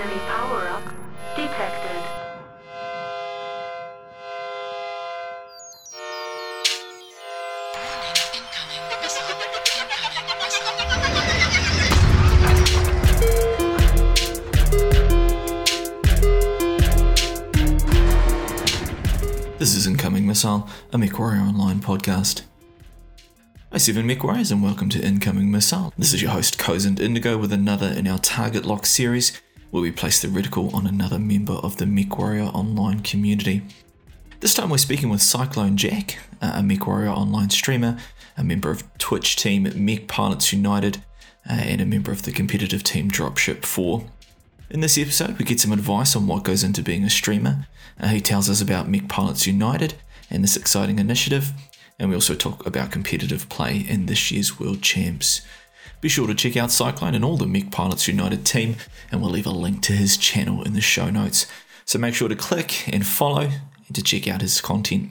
Enemy power-up detected. This is Incoming Missile, a MechWarrior Online podcast. Hi, Seven MechWarriors, and welcome to Incoming Missile. This is your host, Cozend Indigo, with another in our Target Lock series, where we place the reticle on another member of the MechWarrior Online community. This time we're speaking with Cyclone Jack, a MechWarrior Online streamer, a member of Twitch team Mech Pilots United, uh, and a member of the competitive team Dropship 4. In this episode, we get some advice on what goes into being a streamer. Uh, he tells us about Mech Pilots United and this exciting initiative, and we also talk about competitive play in this year's World Champs. Be sure to check out Cyclone and all the Mech Pilots United team, and we'll leave a link to his channel in the show notes. So make sure to click and follow and to check out his content.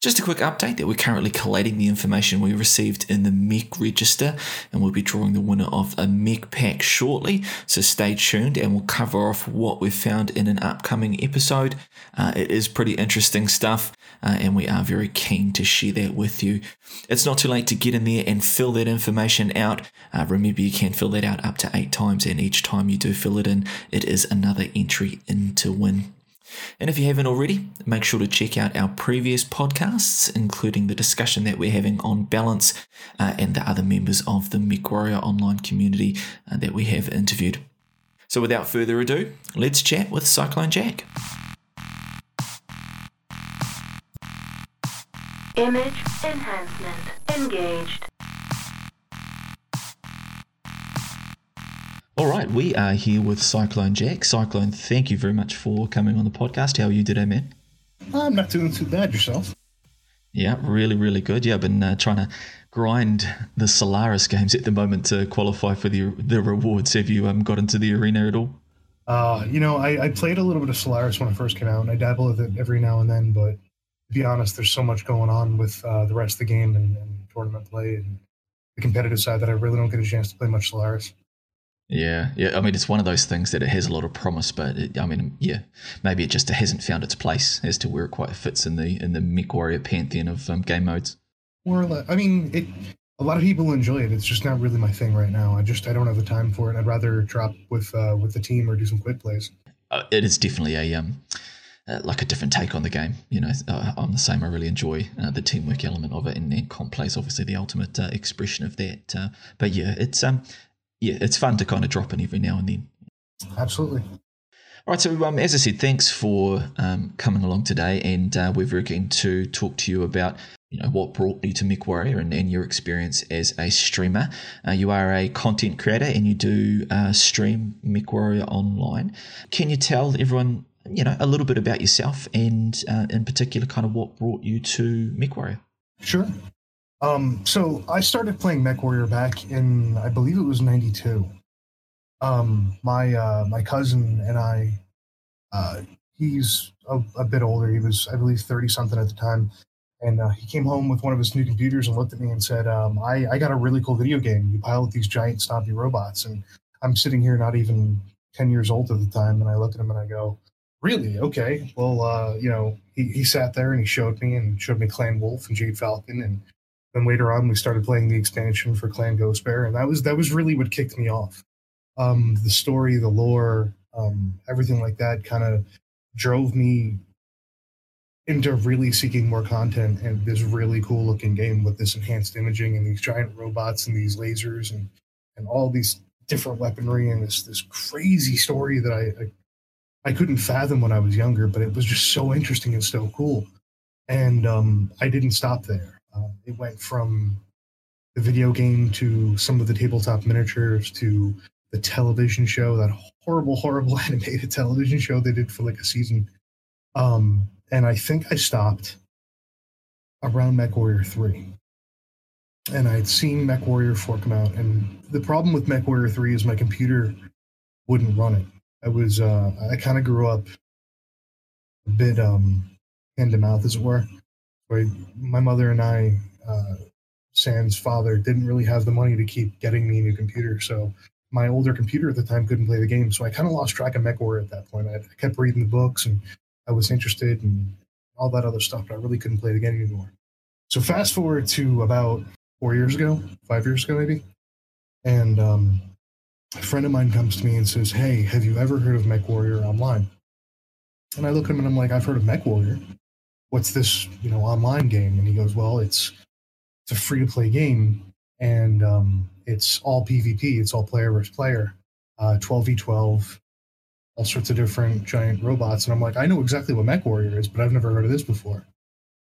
Just a quick update that we're currently collating the information we received in the Mech register, and we'll be drawing the winner of a Mech pack shortly. So stay tuned, and we'll cover off what we've found in an upcoming episode. Uh, it is pretty interesting stuff, uh, and we are very keen to share that with you. It's not too late to get in there and fill that information out. Uh, remember, you can fill that out up to eight times, and each time you do fill it in, it is another entry into win. And if you haven't already, make sure to check out our previous podcasts, including the discussion that we're having on balance uh, and the other members of the MechWarrior online community uh, that we have interviewed. So without further ado, let's chat with Cyclone Jack. Image enhancement engaged. All right, we are here with Cyclone Jack. Cyclone, thank you very much for coming on the podcast. How are you today, man? I'm not doing too bad yourself. Yeah, really, really good. Yeah, I've been uh, trying to grind the Solaris games at the moment to qualify for the the rewards. Have you um, got into the arena at all? Uh, you know, I, I played a little bit of Solaris when I first came out, and I dabble with it every now and then. But to be honest, there's so much going on with uh, the rest of the game and, and tournament play and the competitive side that I really don't get a chance to play much Solaris. Yeah, yeah. I mean, it's one of those things that it has a lot of promise, but it, I mean, yeah, maybe it just hasn't found its place as to where it quite fits in the in the MechWarrior pantheon of um, game modes. More or less. I mean, it. A lot of people enjoy it. It's just not really my thing right now. I just I don't have the time for it. I'd rather drop with uh, with the team or do some quick plays. Uh, it is definitely a um, uh, like a different take on the game. You know, uh, I'm the same. I really enjoy uh, the teamwork element of it, and, and comp play is obviously the ultimate uh, expression of that. Uh, but yeah, it's um, yeah, it's fun to kind of drop in every now and then. Absolutely. All right, so um, as I said, thanks for um, coming along today, and uh, we're very keen to talk to you about you know what brought you to MechWarrior and, and your experience as a streamer. Uh, you are a content creator and you do uh, stream MechWarrior online. Can you tell everyone you know a little bit about yourself and uh, in particular kind of what brought you to MechWarrior? Sure. Um, so I started playing MechWarrior back in, I believe it was '92. Um, my uh, my cousin and I, uh, he's a, a, bit older. He was, I believe, thirty something at the time, and uh, he came home with one of his new computers and looked at me and said, um, I, "I got a really cool video game. You pilot these giant stompy robots." And I'm sitting here, not even ten years old at the time, and I look at him and I go, really? Okay. Well uh, you know he, he sat there and he showed me and showed me clan wolf and jade falcon. And then later on we started playing the expansion for clan ghost bear. And that was that was really what kicked me off. Um, the story the lore um, everything like that kind of drove me into really seeking more content and this really cool looking game with this enhanced imaging and these giant robots and these lasers and and all these different weaponry and this this crazy story that I, I I couldn't fathom when I was younger, but it was just so interesting and so cool. And um, I didn't stop there. Uh, it went from the video game to some of the tabletop miniatures to the television show, that horrible, horrible animated television show they did for like a season. Um, and I think I stopped around MechWarrior 3. And I'd seen MechWarrior 4 come out. And the problem with MechWarrior 3 is my computer wouldn't run it. I was uh, I kind of grew up a bit um, hand to mouth, as it were. Where my mother and I, uh, Sam's father, didn't really have the money to keep getting me a new computer, so my older computer at the time couldn't play the game, so I kind of lost track of MechWarrior at that point. I, I kept reading the books and I was interested in all that other stuff, but I really couldn't play the game anymore. So fast forward to about four years ago, five years ago maybe, and um, a friend of mine comes to me and says, "Hey, have you ever heard of Mech Warrior Online?" And I look at him and I'm like, "I've heard of Mech Warrior. What's this, you know, online game?" And he goes, "Well, it's it's a free to play game, and um, it's all PvP. It's all player versus player, uh, 12v12, all sorts of different giant robots." And I'm like, "I know exactly what Mech Warrior is, but I've never heard of this before."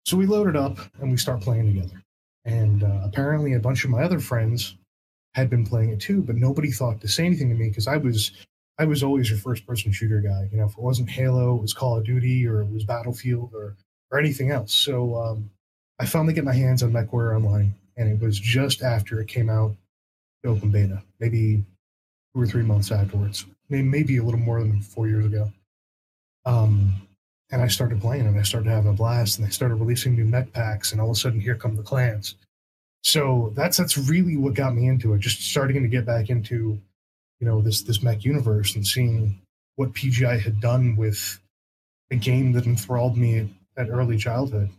So we load it up and we start playing together. And uh, apparently, a bunch of my other friends had been playing it too, but nobody thought to say anything to me because I was I was always your first person shooter guy. You know, if it wasn't Halo, it was Call of Duty or it was Battlefield or or anything else. So um, I finally get my hands on MechWarrior Online, and it was just after it came out to open beta, maybe two or three months afterwards, maybe, maybe a little more than four years ago. Um, and I started playing and I started having a blast and they started releasing new mech packs and all of a sudden here come the clans. So that's that's really what got me into it. Just starting to get back into, you know, this this mech universe and seeing what PGI had done with a game that enthralled me at early childhood.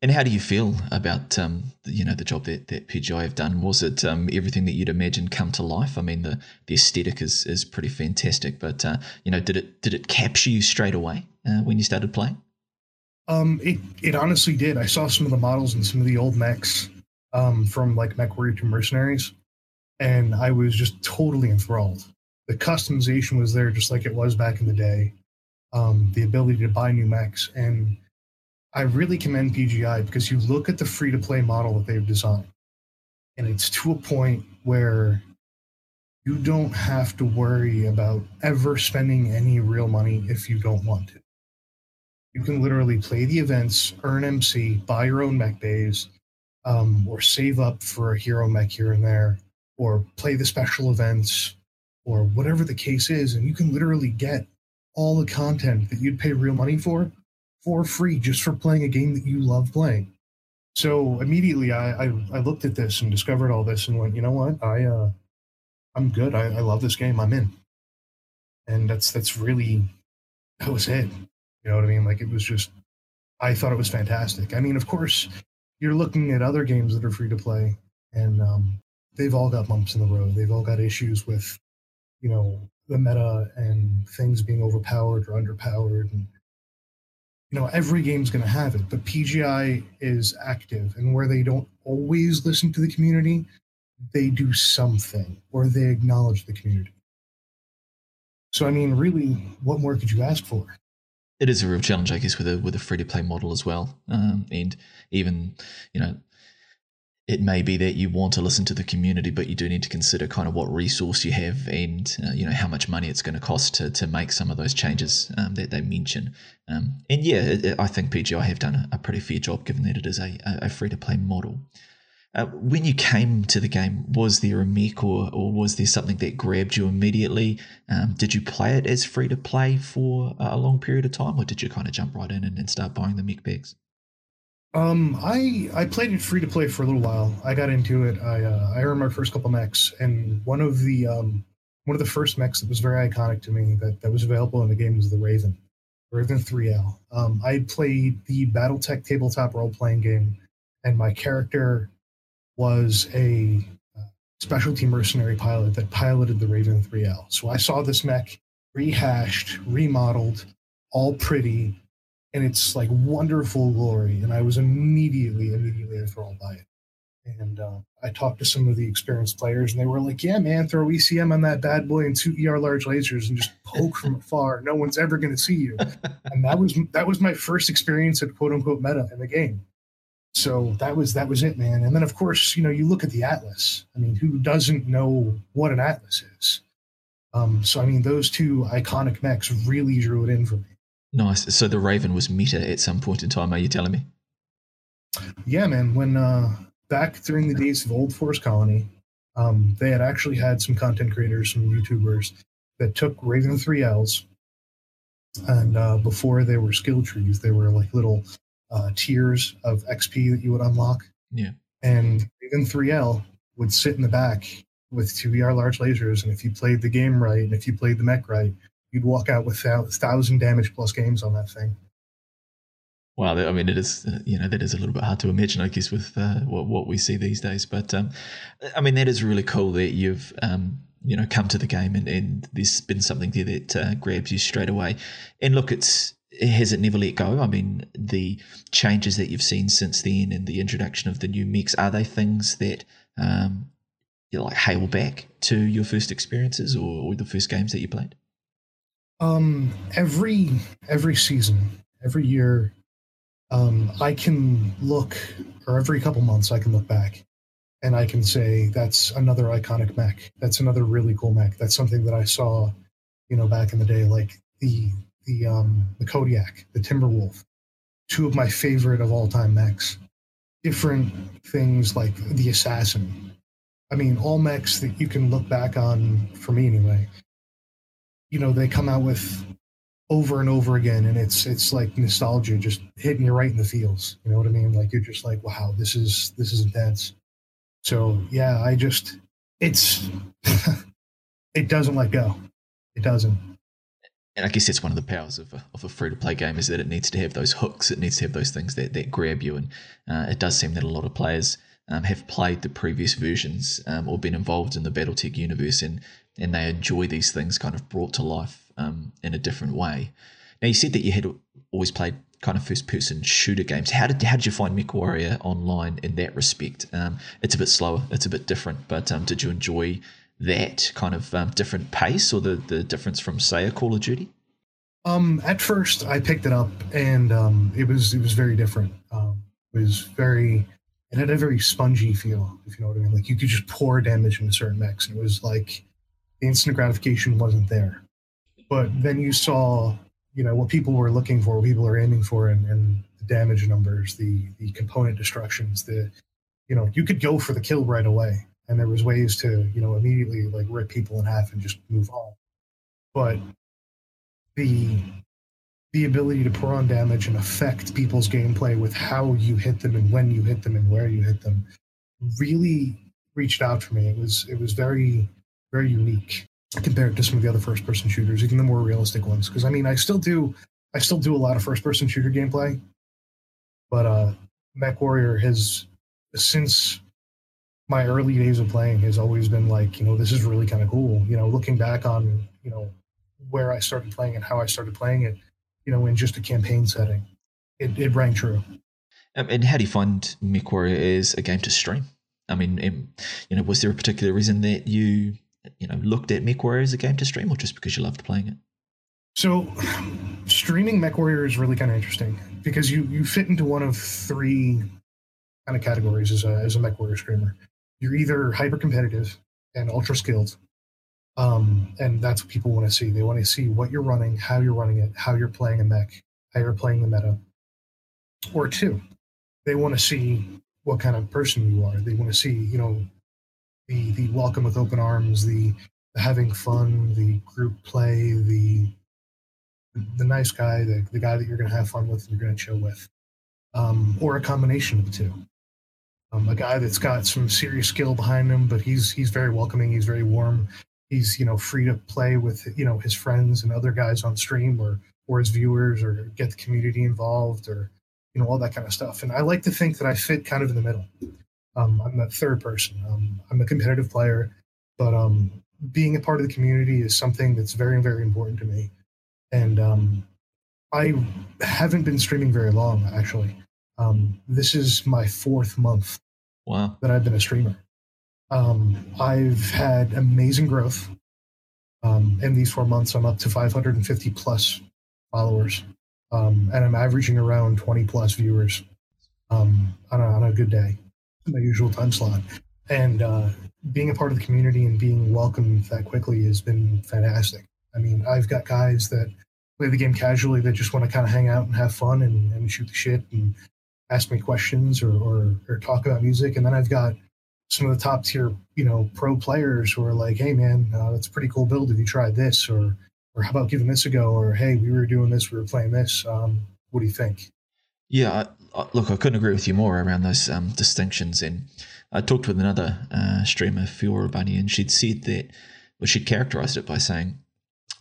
And how do you feel about um, you know the job that, that PGI have done? Was it um, everything that you'd imagine come to life? I mean, the the aesthetic is is pretty fantastic, but uh, you know, did it did it capture you straight away uh, when you started playing? Um, it it honestly did. I saw some of the models and some of the old mechs um, from like MechWarrior 2 Mercenaries, and I was just totally enthralled. The customization was there just like it was back in the day. Um, the ability to buy new mechs, and I really commend PGI because you look at the free to play model that they've designed, and it's to a point where you don't have to worry about ever spending any real money if you don't want to. You can literally play the events, earn MC, buy your own mech bays, um, or save up for a hero mech here and there, or play the special events, or whatever the case is, and you can literally get all the content that you'd pay real money for for free just for playing a game that you love playing. So immediately, I I, I looked at this and discovered all this and went, you know what, I uh, I'm good. I, I love this game. I'm in, and that's that's really that was it. You know what I mean? Like it was just I thought it was fantastic. I mean, of course, you're looking at other games that are free to play, and um, they've all got bumps in the road. They've all got issues with, you know, the meta and things being overpowered or underpowered, and you know, every game's going to have it. But PGI is active, and where they don't always listen to the community, they do something or they acknowledge the community. So, I mean, really, what more could you ask for? It is a real challenge, I guess, with a with a free to play model as well. Um, and even you know, it may be that you want to listen to the community, but you do need to consider kind of what resource you have and uh, you know how much money it's going to cost to to make some of those changes um, that they mention. Um, and yeah, it, it, I think PGI have done a, a, pretty fair job given that it is a, a free to play model. Uh, when you came to the game, was there a mech or, or was there something that grabbed you immediately? Um, did you play it as free to play for a long period of time, or did you kind of jump right in and, and start buying the mech packs? Um, I I played it free to play for a little while. I got into it. I uh, I earned my first couple mechs, and one of the um, one of the first mechs that was very iconic to me that, that was available in the game was the Raven, Raven 3L. Um, I played the BattleTech tabletop role playing game, and my character was a uh, specialty mercenary pilot that piloted the Raven 3L. So I saw this mech rehashed, remodeled, all pretty, and it's like wonderful glory. And I was immediately, immediately enthralled by it. And uh, I talked to some of the experienced players, and they were like, "Yeah, man, throw ECM on that bad boy and two ER large lasers and just poke from afar. No one's ever going to see you." And that was that was my first experience at quote unquote meta in the game so that was that was it man. And then of course you know you look at the atlas. I mean who doesn't know what an atlas is? Um, so i mean those two iconic mechs really drew it in for me. Nice. So the raven was meta at some point in time are you telling me? Yeah man. When uh back during the days of old force colony um, they had actually had some content creators some youtubers that took raven 3ls and uh, before they were skill trees they were like little uh, tiers of XP that you would unlock. Yeah. A Raven 3L would sit in the back with 2VR large lasers, and if you played the game right, and if you played the mech right, you'd walk out with a thousand damage plus games on that thing. Wow, I mean, it is you know that is a little bit hard to imagine, I guess, with uh, what what we see these days. But um, I mean, that is really cool that you've um, you know come to the game and, and there's been something there that uh, grabs you straight away. And look, it's has it never let go? I mean, the changes that you've seen since then and the introduction of the new mechs are they things that um, you like hail back to your first experiences or, or the first games that you played? Um, every every season, every year um, I can look, or every couple months, I can look back and I can say that's another iconic mech. That's another really cool mech. That's something that I saw, you know, back in the day, like the the um, the Kodiak, the Timberwolf, two of my favorite of all time mechs. Different things like the Assassin. I mean, all mechs that you can look back on, for me anyway. You know, they come out with over and over again and it's it's like nostalgia just hitting you right in the feels you know what i mean like you're just like wow this is this is intense so yeah i just it's it doesn't let go it doesn't and I guess that's one of the powers of a, of a free to play game is that it needs to have those hooks, it needs to have those things that, that grab you. And uh, it does seem that a lot of players um, have played the previous versions um, or been involved in the Battletech universe and, and they enjoy these things kind of brought to life um, in a different way. Now, you said that you had always played kind of first person shooter games. How did how did you find MechWarrior Online in that respect? Um, it's a bit slower, it's a bit different, but um, did you enjoy that kind of um, different pace or the the difference from say a Call of Duty? Um, at first, I picked it up and um, it was it was very different. Um, it was very it had a very spongy feel, if you know what I mean. Like you could just pour damage into certain mechs, and it was like the instant gratification wasn't there but then you saw you know what people were looking for, what people are aiming for, and, and the damage numbers, the the component destructions, the you know you could go for the kill right away, and there was ways to you know immediately like rip people in half and just move on. But the the ability to pour on damage and affect people's gameplay with how you hit them and when you hit them and where you hit them really reached out for me. It was it was very very unique compared to some of the other first person shooters, even the more realistic ones. Because I mean, I still do, I still do a lot of first person shooter gameplay, but uh, Mech Warrior has since my early days of playing has always been like, you know, this is really kind of cool. You know, looking back on, you know, where I started playing and how I started playing it, you know, in just a campaign setting, it, it rang true. Um, and how do you find MechWarrior is a game to stream? I mean, um, you know, was there a particular reason that you you know looked at MechWarrior as a game to stream, or just because you loved playing it? So, streaming MechWarrior is really kind of interesting because you you fit into one of three kind of categories as a as a MechWarrior streamer. You're either hyper competitive and ultra skilled, um, and that's what people want to see. They want to see what you're running, how you're running it, how you're playing a mech, how you're playing the meta. Or two, they want to see what kind of person you are. They want to see, you know, the the welcome with open arms, the, the having fun, the group play, the the nice guy, the, the guy that you're going to have fun with and you're going to chill with, um, or a combination of the two. Um, a guy that's got some serious skill behind him, but he's he's very welcoming. He's very warm. He's you know free to play with you know his friends and other guys on stream or or his viewers or get the community involved or you know all that kind of stuff. And I like to think that I fit kind of in the middle. Um, I'm a third person. Um, I'm a competitive player, but um, being a part of the community is something that's very, very important to me. And um, I haven't been streaming very long, actually. Um, this is my fourth month wow. that I've been a streamer. Um, I've had amazing growth. in these four months, I'm up to 550 plus followers, and I'm averaging around 20 plus viewers on a, on a good day my usual time slot. And uh, being a part of the community and being welcomed that quickly has been fantastic. I mean, I've got guys that play the game casually that just want to kind of hang out and have fun and, and shoot the shit and ask me questions or, or, or talk about music. And then I've got some of the top tier, you know, pro players who are like, "Hey, man, uh, that's a pretty cool build. Have you tried this?" Or, "Or how about giving this a go?" Or, "Hey, we were doing this. We were playing this. Um, what do you think?" Yeah, I, I, look, I couldn't agree with you more around those um, distinctions. And I talked with another uh, streamer, Fiora Bunny, and she'd said that, well, she'd characterized it by saying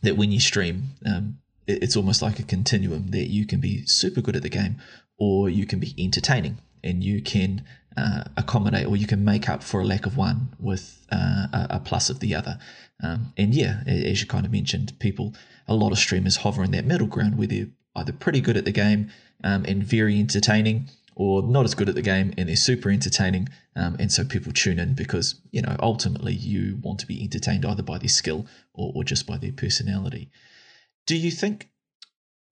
that when you stream, um, it, it's almost like a continuum that you can be super good at the game or you can be entertaining and you can uh, accommodate or you can make up for a lack of one with uh, a, plus of the other. Um, and yeah, as you kind of mentioned, people, a lot of streamers hover in that middle ground where they're either pretty good at the game um, and very entertaining, or not as good at the game and they're super entertaining. Um, and so people tune in because, you know, ultimately you want to be entertained either by their skill or, or just by their personality. Do you think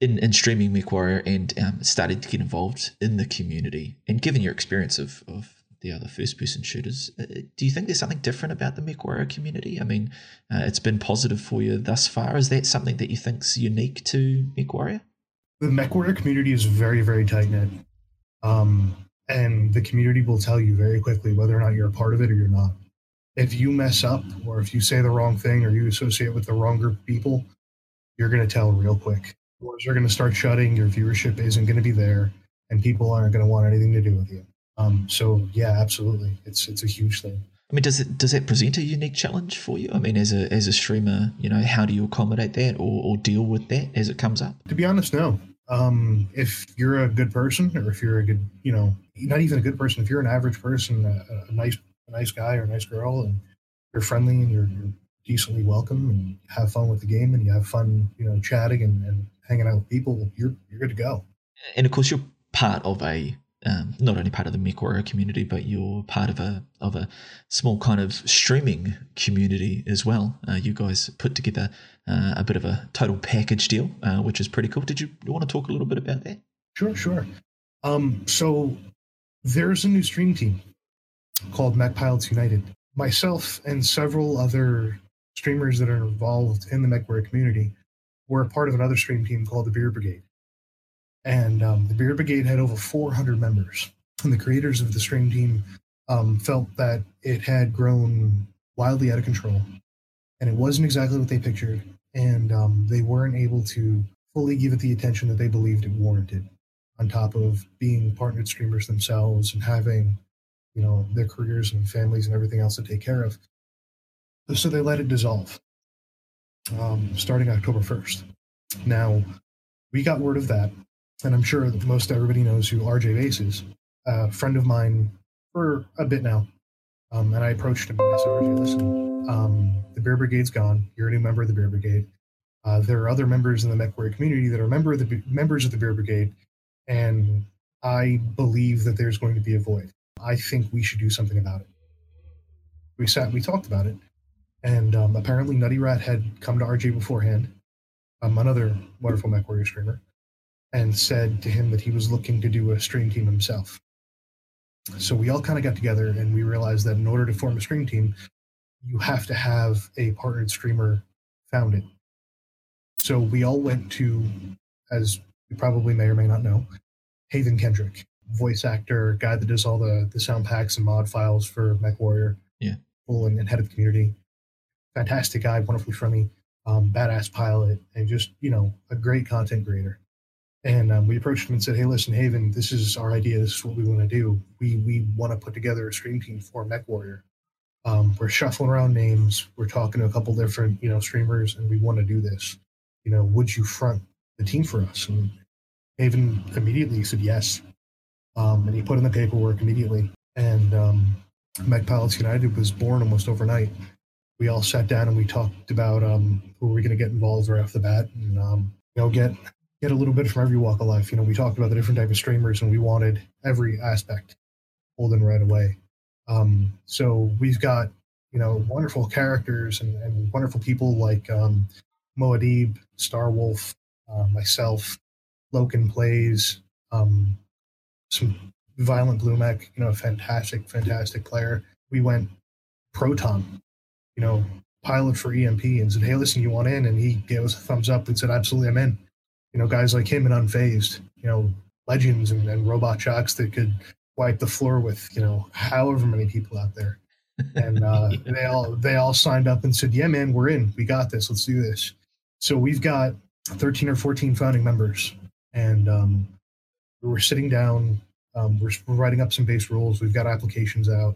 in, in streaming MechWarrior and um, started to get involved in the community, and given your experience of, of the other first person shooters, uh, do you think there's something different about the MechWarrior community? I mean, uh, it's been positive for you thus far. Is that something that you think's unique to MechWarrior? The MechWarrior community is very, very tight knit. Um, and the community will tell you very quickly whether or not you're a part of it or you're not. If you mess up, or if you say the wrong thing, or you associate with the wrong group of people, you're going to tell real quick doors are going to start shutting. Your viewership isn't going to be there, and people aren't going to want anything to do with you. Um, so yeah, absolutely, it's it's a huge thing. I mean, does it does it present a unique challenge for you? I mean, as a as a streamer, you know, how do you accommodate that or, or deal with that as it comes up? To be honest, no. Um, if you're a good person, or if you're a good, you know, not even a good person, if you're an average person, a, a nice a nice guy or a nice girl, and you're friendly and you're, you're decently welcome and have fun with the game and you have fun, you know, chatting and, and hanging out with people, you're you're good to go. And of course, you're part of a um, not only part of the MechWarrior community, but you're part of a of a small kind of streaming community as well. Uh, you guys put together uh, a bit of a total package deal, uh, which is pretty cool. Did you, you want to talk a little bit about that? Sure, sure. Um, so there's a new stream team called Mech Pilots United. Myself and several other streamers that are involved in the MechWarrior community were a part of another stream team called the Beer Brigade. And um, the Beer Brigade had over 400 members. And the creators of the stream team um, felt that it had grown wildly out of control. And it wasn't exactly what they pictured. And um, they weren't able to fully give it the attention that they believed it warranted, on top of being partnered streamers themselves and having, you know, their careers and families and everything else to take care of. So they let it dissolve um, starting October 1st. Now, we got word of that, and I'm sure that most everybody knows who RJ Bass is, a friend of mine for a bit now. Um, and I approached him and I said, RJ, listen, um, the Beer Brigade's gone. You're a new member of the Beer Brigade. Uh, there are other members in the MechWarrior community that are member of the members of the Beer Brigade, and I believe that there's going to be a void. I think we should do something about it. We sat we talked about it, and um, apparently, Nutty Rat had come to RJ beforehand, um, another wonderful MechWarrior streamer, and said to him that he was looking to do a stream team himself. So we all kind of got together and we realized that in order to form a stream team, you have to have a partnered streamer founded. So we all went to, as you probably may or may not know, Haven Kendrick, voice actor, guy that does all the, the sound packs and mod files for MechWarrior. Yeah. And, and head of the community fantastic guy, wonderfully friendly, um, badass pilot, and just you know a great content creator. And um, we approached him and said, "Hey, listen, Haven, this is our idea. This is what we want to do. We we want to put together a stream team for MechWarrior. Um, we're shuffling around names. We're talking to a couple different you know streamers, and we want to do this. You know, would you front the team for us?" And Haven immediately said yes, um, and he put in the paperwork immediately. And um, Mech Pilots United was born almost overnight we all sat down and we talked about um, who are we going to get involved right off the bat, and um, you know, get get a little bit from every walk of life. You know, we talked about the different type of streamers, and we wanted every aspect pulled in right away. Um, so we've got you know wonderful characters and, and wonderful people like um, Moadib, Star Wolf, uh, myself, Loken plays, um, some Violent Blue Mech, you know, fantastic, fantastic player. We went Proton, you know, pilot for EMP and said, Hey, listen, you want in? And he gave us a thumbs up and said, Absolutely, I'm in. You know, guys like him and Unfazed, you know, legends and, and robot jocks that could wipe the floor with, you know, however many people out there. And uh, yeah. they all they all signed up and said, Yeah, man, we're in. We got this. Let's do this. So we've got 13 or 14 founding members. And um, we're sitting down, um, we're, we're writing up some base rules, we've got applications out,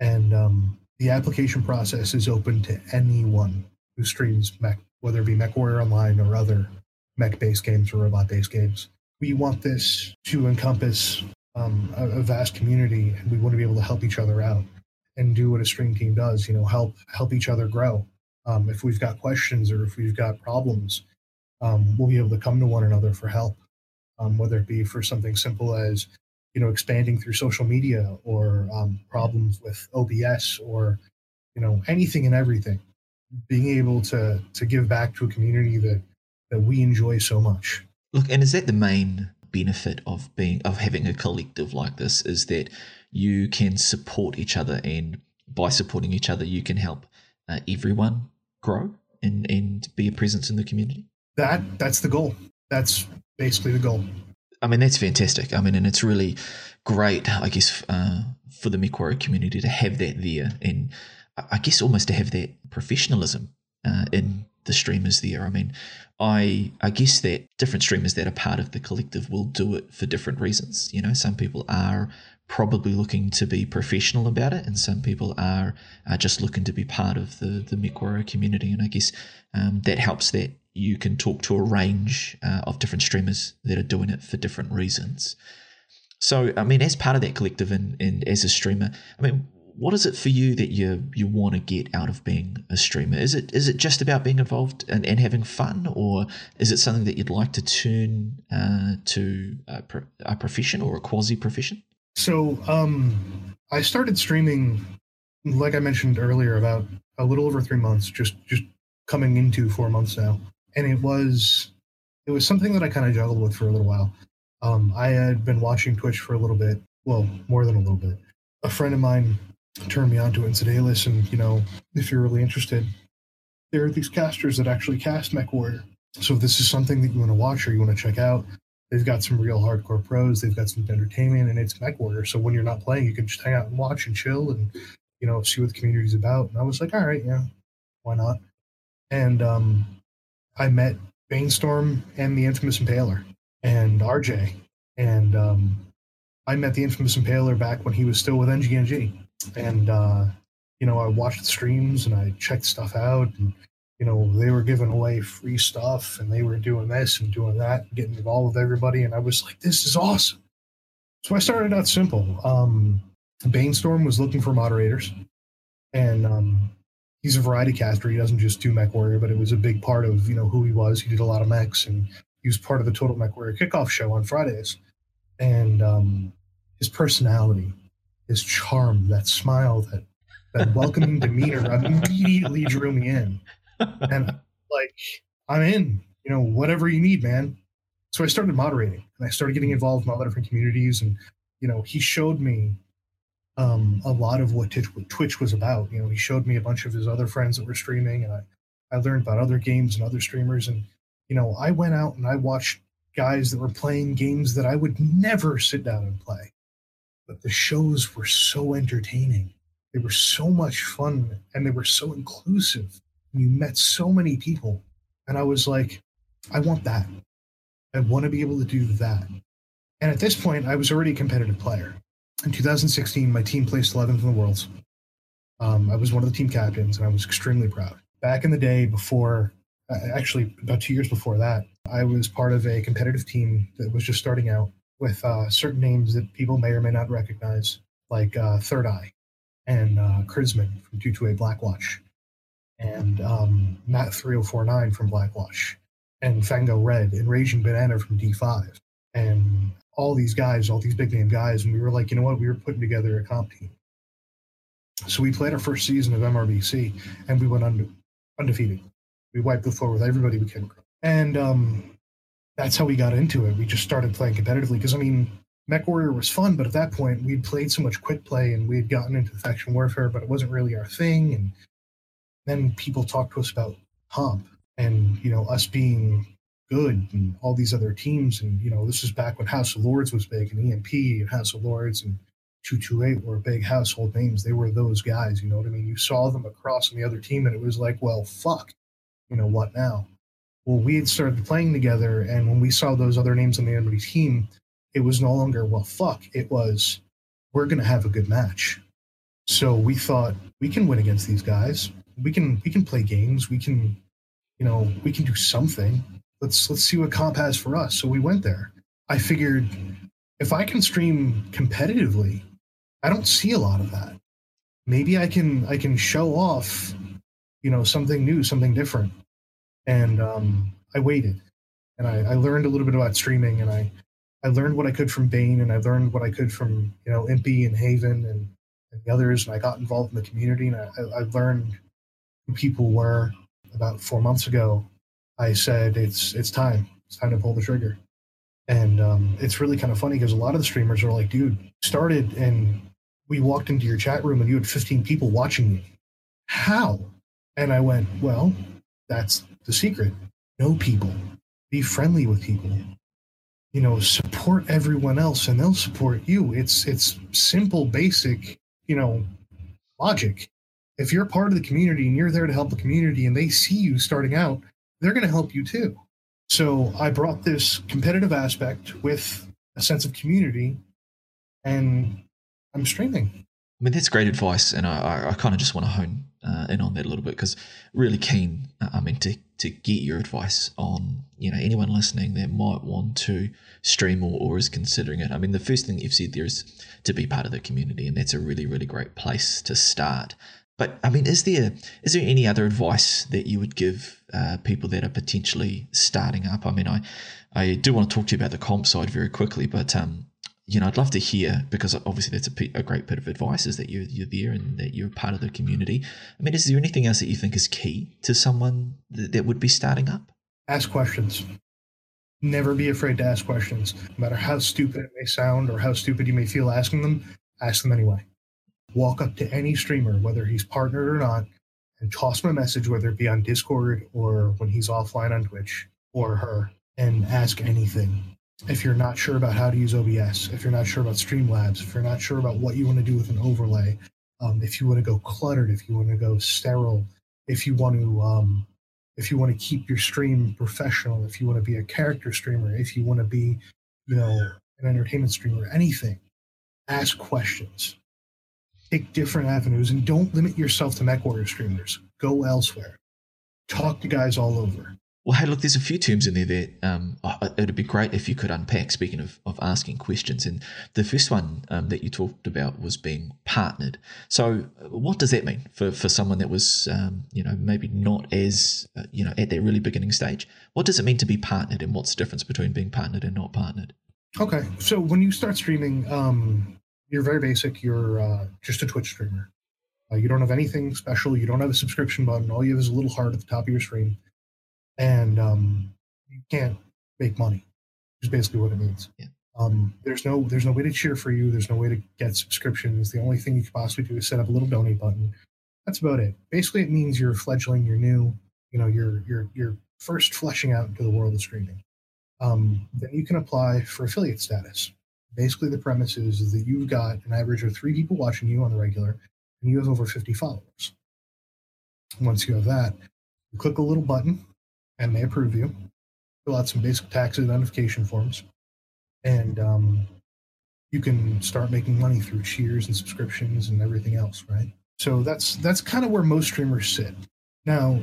and um, the application process is open to anyone who streams mech, whether it be MechWarrior Online or other mech-based games or robot-based games. We want this to encompass um, a, a vast community, and we want to be able to help each other out and do what a stream team does. You know, help help each other grow. Um, if we've got questions or if we've got problems, um, we'll be able to come to one another for help. Um, whether it be for something simple as you know expanding through social media or um, problems with OBS or you know anything and everything. Being able to to give back to a community that that we enjoy so much. Look, and is that the main benefit of being of having a collective like this? Is that you can support each other, and by supporting each other, you can help uh, everyone grow and and be a presence in the community. That that's the goal. That's basically the goal. I mean, that's fantastic. I mean, and it's really great, I guess, uh, for the MechWarrior community to have that there, and I guess almost to have that professionalism uh, in the streamers there. I mean, I I guess that different streamers that are part of the collective will do it for different reasons. You know, some people are probably looking to be professional about it, and some people are, are just looking to be part of the the MechWarrior community. And I guess um, that helps that you can talk to a range uh, of different streamers that are doing it for different reasons. So, I mean, as part of that collective and, and as a streamer, I mean, what is it for you that you you want to get out of being a streamer? Is it is it just about being involved and, and having fun, or is it something that you'd like to turn uh, to a, a, profession or a quasi profession? So um, I started streaming, like I mentioned earlier, about a little over three months, just just coming into four months now, and it was it was something that I kind of juggled with for a little while. Um, I had been watching Twitch for a little bit, well, more than a little bit. A friend of mine turned me on to it and said, "Hey, listen, you know, if you're really interested, there are these casters that actually cast MechWarrior. So if this is something that you want to watch or you want to check out, they've got some real hardcore pros. They've got some entertainment, and it's MechWarrior. So when you're not playing, you can just hang out and watch and chill, and you know, see what the community's about." And I was like, "All right, yeah, why not?" And um, I met Banestorm and the Infamous Impaler and RJ, and um, I met the Infamous Impaler back when he was still with NGNG and uh, you know I watched streams and I checked stuff out, and you know they were giving away free stuff and they were doing this and doing that, and getting involved with everybody, and I was like, this is awesome. So I started out simple. Um, Banestorm was looking for moderators, and um, he's a variety caster. He doesn't just do Mech Warrior, but it was a big part of you know who he was. He did a lot of mechs, and he was part of the Total Mech Warrior kickoff show on Fridays. And um, his personality his charm, that smile, that that welcoming demeanor immediately drew me in. And like, I'm in, you know, whatever you need, man. So I started moderating and I started getting involved in all the different communities. And, you know, he showed me um, a lot of what Twitch, was about. You know, he showed me a bunch of his other friends that were streaming and I, I learned about other games and other streamers. And, you know, I went out and I watched guys that were playing games that I would never sit down and play but the shows were so entertaining. They were so much fun and they were so inclusive. And You met so many people. And I was like, I want that. I want to be able to do that. And at this point, I was already a competitive player. In 2016, my team placed 11th in the world. Um, I was one of the team captains, and I was extremely proud. Back in the day, before, actually about two years before that, I was part of a competitive team that was just starting out with uh, certain names that people may or may not recognize, like uh, Third Eye and uh, Chrisman from 228 Blackwatch, and um, Matt 3049 from Blackwatch, and Fango Red and Raging Banana from D5, and all these guys, all these big name guys. And we were like, you know what? We were putting together a comp team. So we played our first season of MRBC and we went unde- undefeated. We wiped the floor with everybody we came across. And um, that's how we got into it. We just started playing competitively because I mean, MechWarrior was fun, but at that point we'd played so much quick play and we had gotten into faction warfare, but it wasn't really our thing. And then people talked to us about comp and you know us being good and all these other teams. And you know, this is back when House of Lords was big and EMP and House of Lords and 228 were big household names. They were those guys, you know what I mean? You saw them across on the other team and it was like, well, fuck, you know, what now? well, we had started playing together, and when we saw those other names on the enemy team, it was no longer well fuck it was we're going to have a good match so we thought we can win against these guys we can we can play games we can you know we can do something let's let's see what comp has for us. So we went there. I figured if i can stream competitively i don't see a lot of that. Maybe i can i can show off you know something new something different. And um, i waited. And I, I learned a little bit about streaming and i i learned what i could from bane and i learned what i could from you know impy and haven and, and the others. And i got involved in the community and i, I learned who people were about four months ago i said it's it's time. It's time to pull the trigger. And um, it's really kind of funny because a lot of the streamers are like dude started and we walked into your chat room and you had 15 people watching you. How? And i went well that's the secret. Know people. Be friendly with people. You know support everyone else and they'll support you. It's it's simple basic you know logic. If you're part of the community and you're there to help the community and they see you starting out they're going to help you too so i brought this competitive aspect with a sense of community and i'm streaming I mean, that's great advice, and I, I, kind of just want to hone uh, in on that a little bit because really keen. uh, I mean, to to get your advice on you know anyone listening that might want to stream or, or is considering it. I mean, the first thing you've said there is to be part of the community, and that's a really really great place to start. But I mean, is there is there any other advice that you would give uh, people that are potentially starting up? I mean, I I do want to talk to you about the comp side very quickly, but um, you know, I'd love to hear because obviously that's a, great bit of advice is that you're you're there and that you're part of the community. I mean, is there anything else that you think is key to someone that, that would be starting up? ask questions. Never be afraid to ask questions. No matter how stupid it may sound or how stupid you may feel asking them, ask them anyway. Walk up to any streamer, whether he's partnered or not, and toss him a message, whether it be on Discord or when he's offline on Twitch or her, and ask anything. If you're not sure about how to use OBS, if you're not sure about Streamlabs, if you're not sure about what you want to do with an overlay, um, if you want to go cluttered, if you want to go sterile, if you want to um, if you want to keep your stream professional, if you want to be a character streamer, if you want to be, you know, an entertainment streamer, anything, ask questions. Take different avenues and don't limit yourself to MechWarrior streamers. Go elsewhere. Talk to guys all over. Well, hey, look, there's a few terms in there that um, it'd be great if you could unpack. Speaking of, of asking questions, and the first one um, that you talked about was being partnered. So, uh, what does that mean for, for someone that was, um, you know, maybe not as, uh, you know, at that really beginning stage? What does it mean to be partnered, and what's the difference between being partnered and not partnered? Okay, so when you start streaming, um, you're very basic. You're uh, just a Twitch streamer. Uh, you don't have anything special. You don't have a subscription button. All you have is a little heart at the top of your screen, and um, you can't make money. Is basically what it means. Yeah. Um, there's no there's no way to cheer for you. There's no way to get subscriptions. The only thing you could possibly do is set up a little donate button. That's about it. Basically, it means you're fledgling. You're new. You know, you're you're you're first fleshing out into the world of streaming. Um, then you can apply for affiliate status. Basically, the premise is, that you've got an average of three people watching you on the regular, and you have over 50 followers. Once you have that, you click a little button, and they approve you. Fill out some basic tax identification forms, and um, you can start making money through cheers and subscriptions and everything else, right? So that's that's kind of where most streamers sit. Now,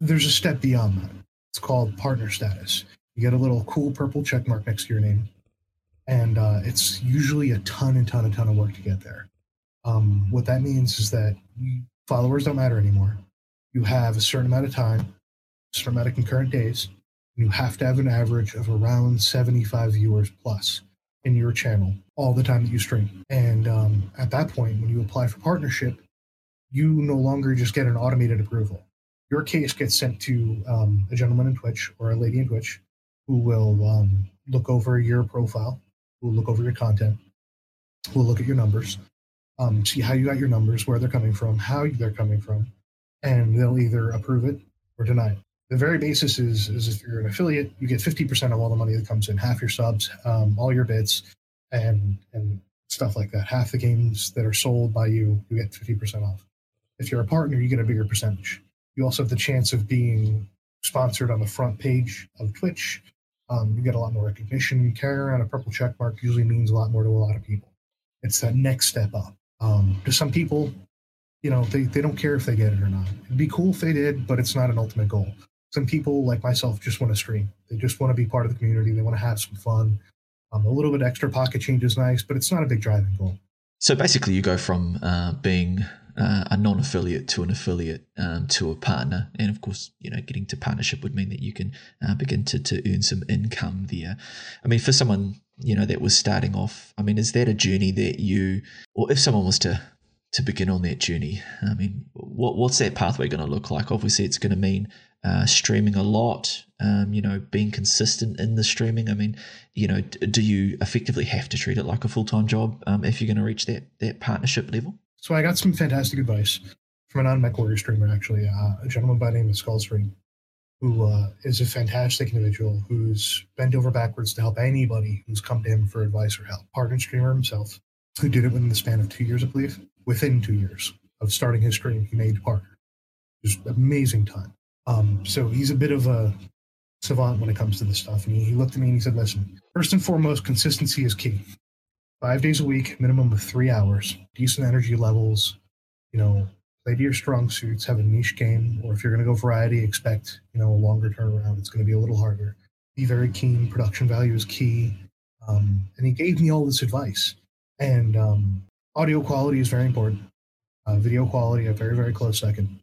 there's a step beyond that. It's called partner status. You get a little cool purple check mark next to your name, and uh, it's usually a ton and ton and ton of work to get there. Um, what that means is that followers don't matter anymore. You have a certain amount of time, a certain amount of concurrent days. You have to have an average of around 75 viewers plus in your channel all the time that you stream. And um, at that point, when you apply for partnership, you no longer just get an automated approval. Your case gets sent to um, a gentleman in Twitch or a lady in Twitch who will um, look over your profile, will look over your content, will look at your numbers, um, see how you got your numbers, where they're coming from, how they're coming from, and they'll either approve it or deny it. The very basis is, is if you're an affiliate, you get 50% of all the money that comes in, half your subs, um, all your bits, and and stuff like that. Half the games that are sold by you, you get 50% off. If you're a partner, you get a bigger percentage. You also have the chance of being sponsored on the front page of Twitch Um, you get a lot more recognition. Carrying around a purple check mark usually means a lot more to a lot of people. It's that next step up. Um, to some people, you know, they, they don't care if they get it or not. It'd be cool if they did, but it's not an ultimate goal. Some people, like myself, just want to stream. They just want to be part of the community. They want to have some fun. Um, a little bit extra pocket change is nice, but it's not a big driving goal. So basically, you go from uh, being uh, a non-affiliate to an affiliate um, to a partner, and of course, you know, getting to partnership would mean that you can uh, begin to to earn some income there. I mean, for someone you know that was starting off, I mean, is that a journey that you, or if someone was to to begin on that journey, I mean, what what's that pathway going to look like? Obviously, it's going to mean uh, streaming a lot, um, you know, being consistent in the streaming. I mean, you know, do you effectively have to treat it like a full time job um, if you're going to reach that that partnership level? So I got some fantastic advice from a non-mech warrior streamer, actually, uh, a gentleman by the name of Skullstream, who uh, is a fantastic individual who's bent over backwards to help anybody who's come to him for advice or help. Partner streamer himself, who did it within the span of two years, I believe. Within two years of starting his stream, he made partner. Just amazing time. Um, so he's a bit of a savant when it comes to this stuff. And he, he looked at me and he said, listen, first and foremost, consistency is key five days a week, minimum of three hours, decent energy levels, you know, play to your strong suits, have a niche game, or if you're going to go variety, expect, you know, a longer turnaround. It's going to be a little harder. Be very keen. Production value is key. Um, and he gave me all this advice. And um, audio quality is very important. Uh, video quality, a very, very close second.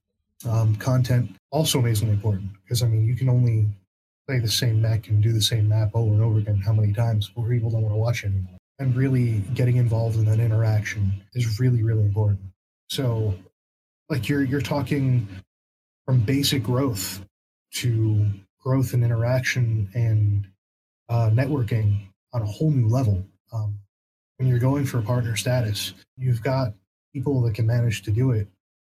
Um, content, also amazingly important. Because, I mean, you can only play the same mech and do the same map over and over again how many times before people don't want to watch anymore and really getting involved in that interaction is really really important. So like you're you're talking from basic growth to growth and interaction and uh, networking on a whole new level. Um, when you're going for partner status you've got people that can manage to do it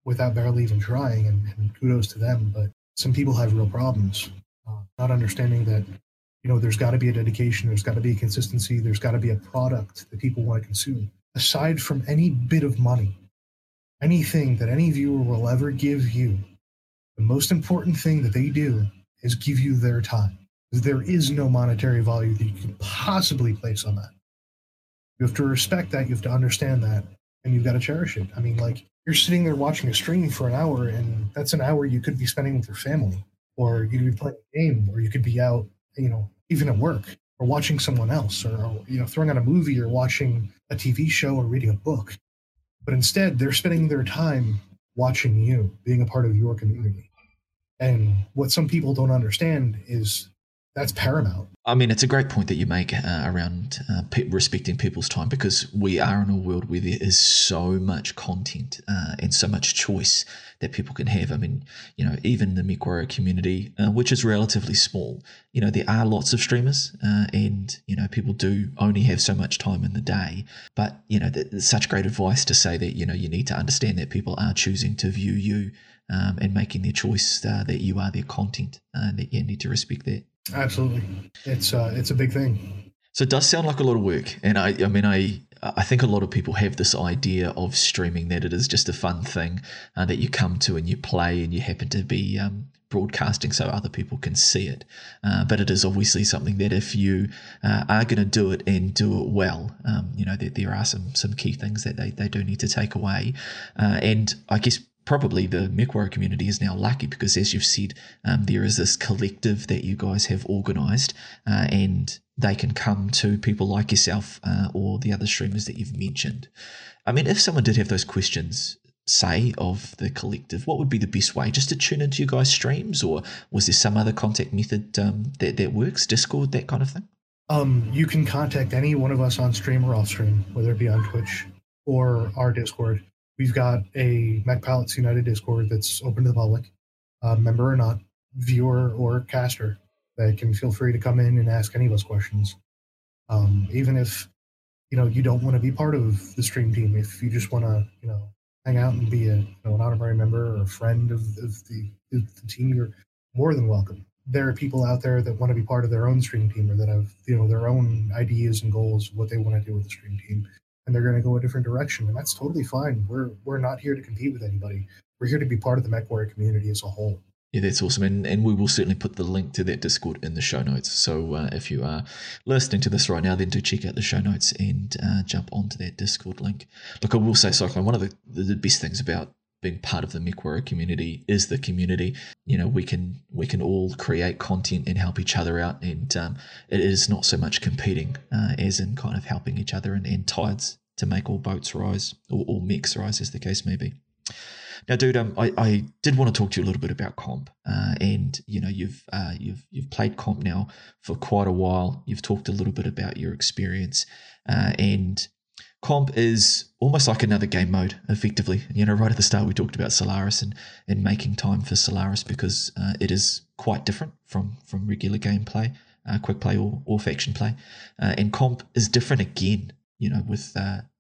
without barely even trying and, and kudos to them but some people have real problems uh, not understanding that you know there's got to be a dedication there's got to be a consistency there's got to be a product that people want to consume. Aside from any bit of money anything that any viewer will ever give you the most important thing that they do is give you their time. There is no monetary value that you can possibly place on that. You have to respect that you have to understand that and you've got to cherish it. I mean like you're sitting there watching a stream for an hour and that's an hour you could be spending with your family or you could be playing a game or you could be out you know even at work or watching someone else or you know throwing on a movie or watching a TV show or reading a book. But instead, they're spending their time watching you, being a part of your community. And what some people don't understand is that's paramount. I mean, it's a great point that you make uh, around uh, pe- respecting people's time because we are in a world where there is so much content uh, and so much choice that people can have. I mean, you know, even the MechWarrior community, uh, which is relatively small, you know, there are lots of streamers uh, and, you know, people do only have so much time in the day. But, you know, such great advice to say that, you know, you need to understand that people are choosing to view you um, and making their choice uh, that you are their content and that you need to respect that. Absolutely, it's uh, it's a big thing. So it does sound like a lot of work, and I I mean I I think a lot of people have this idea of streaming that it is just a fun thing uh, that you come to and you play and you happen to be um, broadcasting so other people can see it. Uh, but it is obviously something that if you uh, are going to do it and do it well, um, you know, there, there are some some key things that they, they do need to take away. Uh, and I guess probably the MechWarrior community is now lucky because, as you've said, um, there is this collective that you guys have organised, uh, and they can come to people like yourself uh, or the other streamers that you've mentioned. I mean, if someone did have those questions, say of the collective, what would be the best way? Just to tune into you guys' streams, or was there some other contact method um, that that works? Discord, that kind of thing. Um, you can contact any one of us on stream or off stream, whether it be on Twitch or our Discord. We've got a Mech Pilots United Discord that's open to the public, uh, member or not, viewer or caster, that can feel free to come in and ask any of us questions. Um, even if you know you don't want to be part of the stream team, if you just want to, you know, hang out and be a you know, an honorary member or a friend of, of the, the team, you're more than welcome. There are people out there that want to be part of their own stream team or that have you know their own ideas and goals, what they want to do with the stream team and they're going to go a different direction, and that's totally fine. We're we're not here to compete with anybody. We're here to be part of the MechWarrior community as a whole. Yeah, that's awesome. And, and we will certainly put the link to that Discord in the show notes. So uh, if you are listening to this right now, then do check out the show notes and uh, jump onto that Discord link. Look, I will say, Cyclone, one of the, the best things about being part of the MechWarrior community is the community. You know, we can we can all create content and help each other out, and um, it is not so much competing uh, as in kind of helping each other and, and tides to make all boats rise or all mechs rise, as the case may be. Now, dude, um, I, I did want to talk to you a little bit about comp, uh, and you know you've uh, you've you've played comp now for quite a while. You've talked a little bit about your experience, uh, and comp is almost like another game mode, effectively. You know, right at the start we talked about Solaris and and making time for Solaris because uh, it is quite different from from regular gameplay, uh, quick play or, or faction play, uh, and comp is different again. You know, with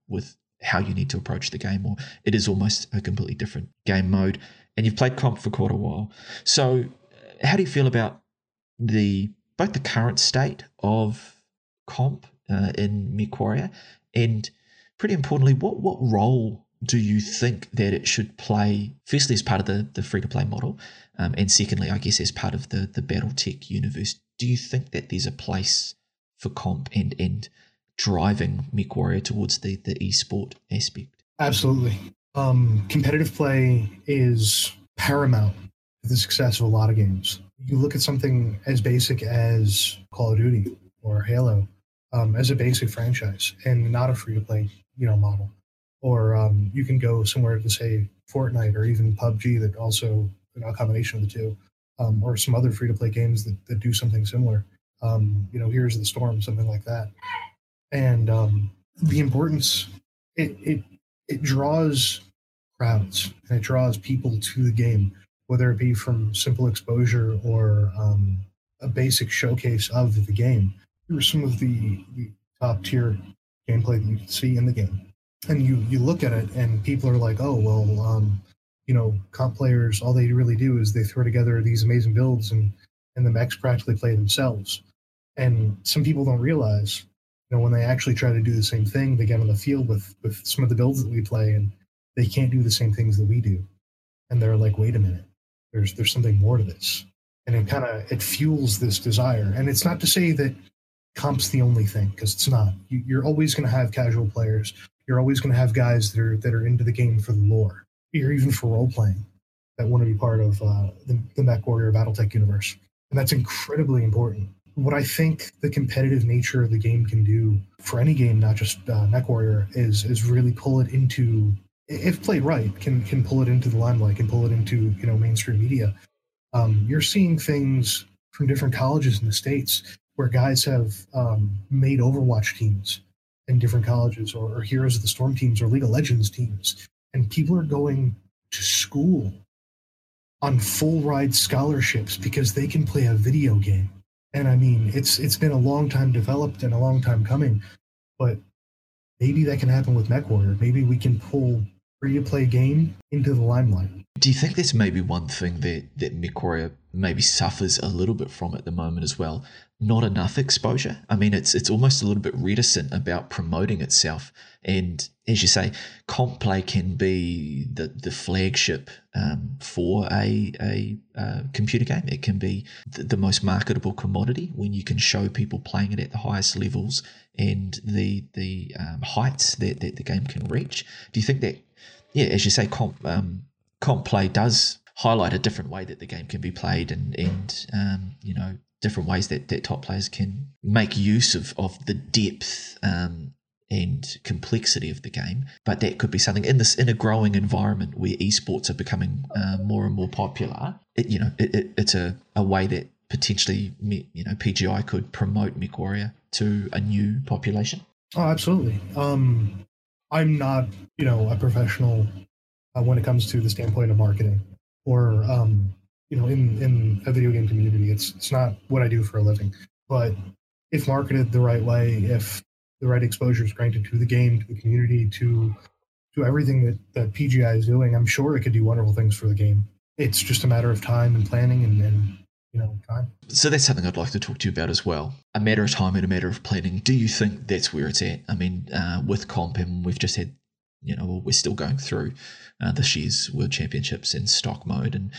with how you need to approach the game, or it is almost a completely different game mode. And you've played comp for quite a while. So, uh, how do you feel about the both the current state of comp uh, in MechWarrior, and pretty importantly, what what role do you think that it should play? Firstly, as part of the, the free to play model, um, and secondly, I guess as part of the the BattleTech universe. Do you think that there's a place for comp and and driving MechWarrior towards the the esport aspect. Absolutely. Um, competitive play is paramount to the success of a lot of games. You look at something as basic as Call of Duty or Halo um, as a basic franchise and not a free to play, you know, model. Or um, you can go somewhere to say Fortnite or even PUBG that also you know, a combination of the two, um, or some other free to play games that, that do something similar. Um, you know, here's the Storm, something like that and um, the importance it, it it draws crowds and it draws people to the game, whether it be from simple exposure or um, a basic showcase of the game. Here are some of the, the top tier gameplay that you can see in the game, and you you look at it and people are like, oh well, um, you know, comp players all they really do is they throw together these amazing builds and and the mechs practically play themselves. And some people don't realize you know, when they actually try to do the same thing, they get on the field with with some of the builds that we play, and they can't do the same things that we do. And they're like, wait a minute, there's there's something more to this, and it kind of it fuels this desire. And it's not to say that comp's the only thing because it's not. You, you're always going to have casual players. You're always going to have guys that are that are into the game for the lore, or even for role playing, that want to be part of uh, the, the MechWarrior BattleTech universe, and that's incredibly important what I think the competitive nature of the game can do for any game, not just uh, MechWarrior, is is really pull it into, if played right, can can pull it into the limelight, can pull it into you know mainstream media. Um, you're seeing things from different colleges in the states where guys have um, made Overwatch teams in different colleges, or, or Heroes of the Storm teams, or League of Legends teams, and people are going to school on full ride scholarships because they can play a video game and I mean, it's it's been a long time developed and a long time coming, but maybe that can happen with MechWarrior. Maybe we can pull free to play game into the limelight. Do you think that's maybe one thing that that MechWarrior maybe suffers a little bit from at the moment as well? Not enough exposure. I mean, it's it's almost a little bit reticent about promoting itself. And as you say, comp play can be the the flagship um, for a a uh, computer game. It can be the, the most marketable commodity when you can show people playing it at the highest levels and the the um, heights that, that the game can reach. Do you think that, yeah, as you say, comp um, comp play does highlight a different way that the game can be played and and um, you know different ways that, that top players can make use of, of the depth um, and complexity of the game. But that could be something in this in a growing environment where esports are becoming uh, more and more popular. It, you know, it, it, it's a, a way that potentially you know PGI could promote MechWarrior to a new population. Oh, absolutely. Um, I'm not you know a professional uh, when it comes to the standpoint of marketing or um, you know, in in a video game community. It's it's not what I do for a living, but if marketed the right way, if the right exposure is granted to the game, to the community, to to everything that that PGI is doing, I'm sure it could do wonderful things for the game. It's just a matter of time and planning and, you know time. So that's something I'd like to talk to you about as well. A matter of time and a matter of planning. Do you think that's where it's at? I mean, uh, with comp, and we've just had you know, we're still going through uh, this year's World Championships in stock mode, and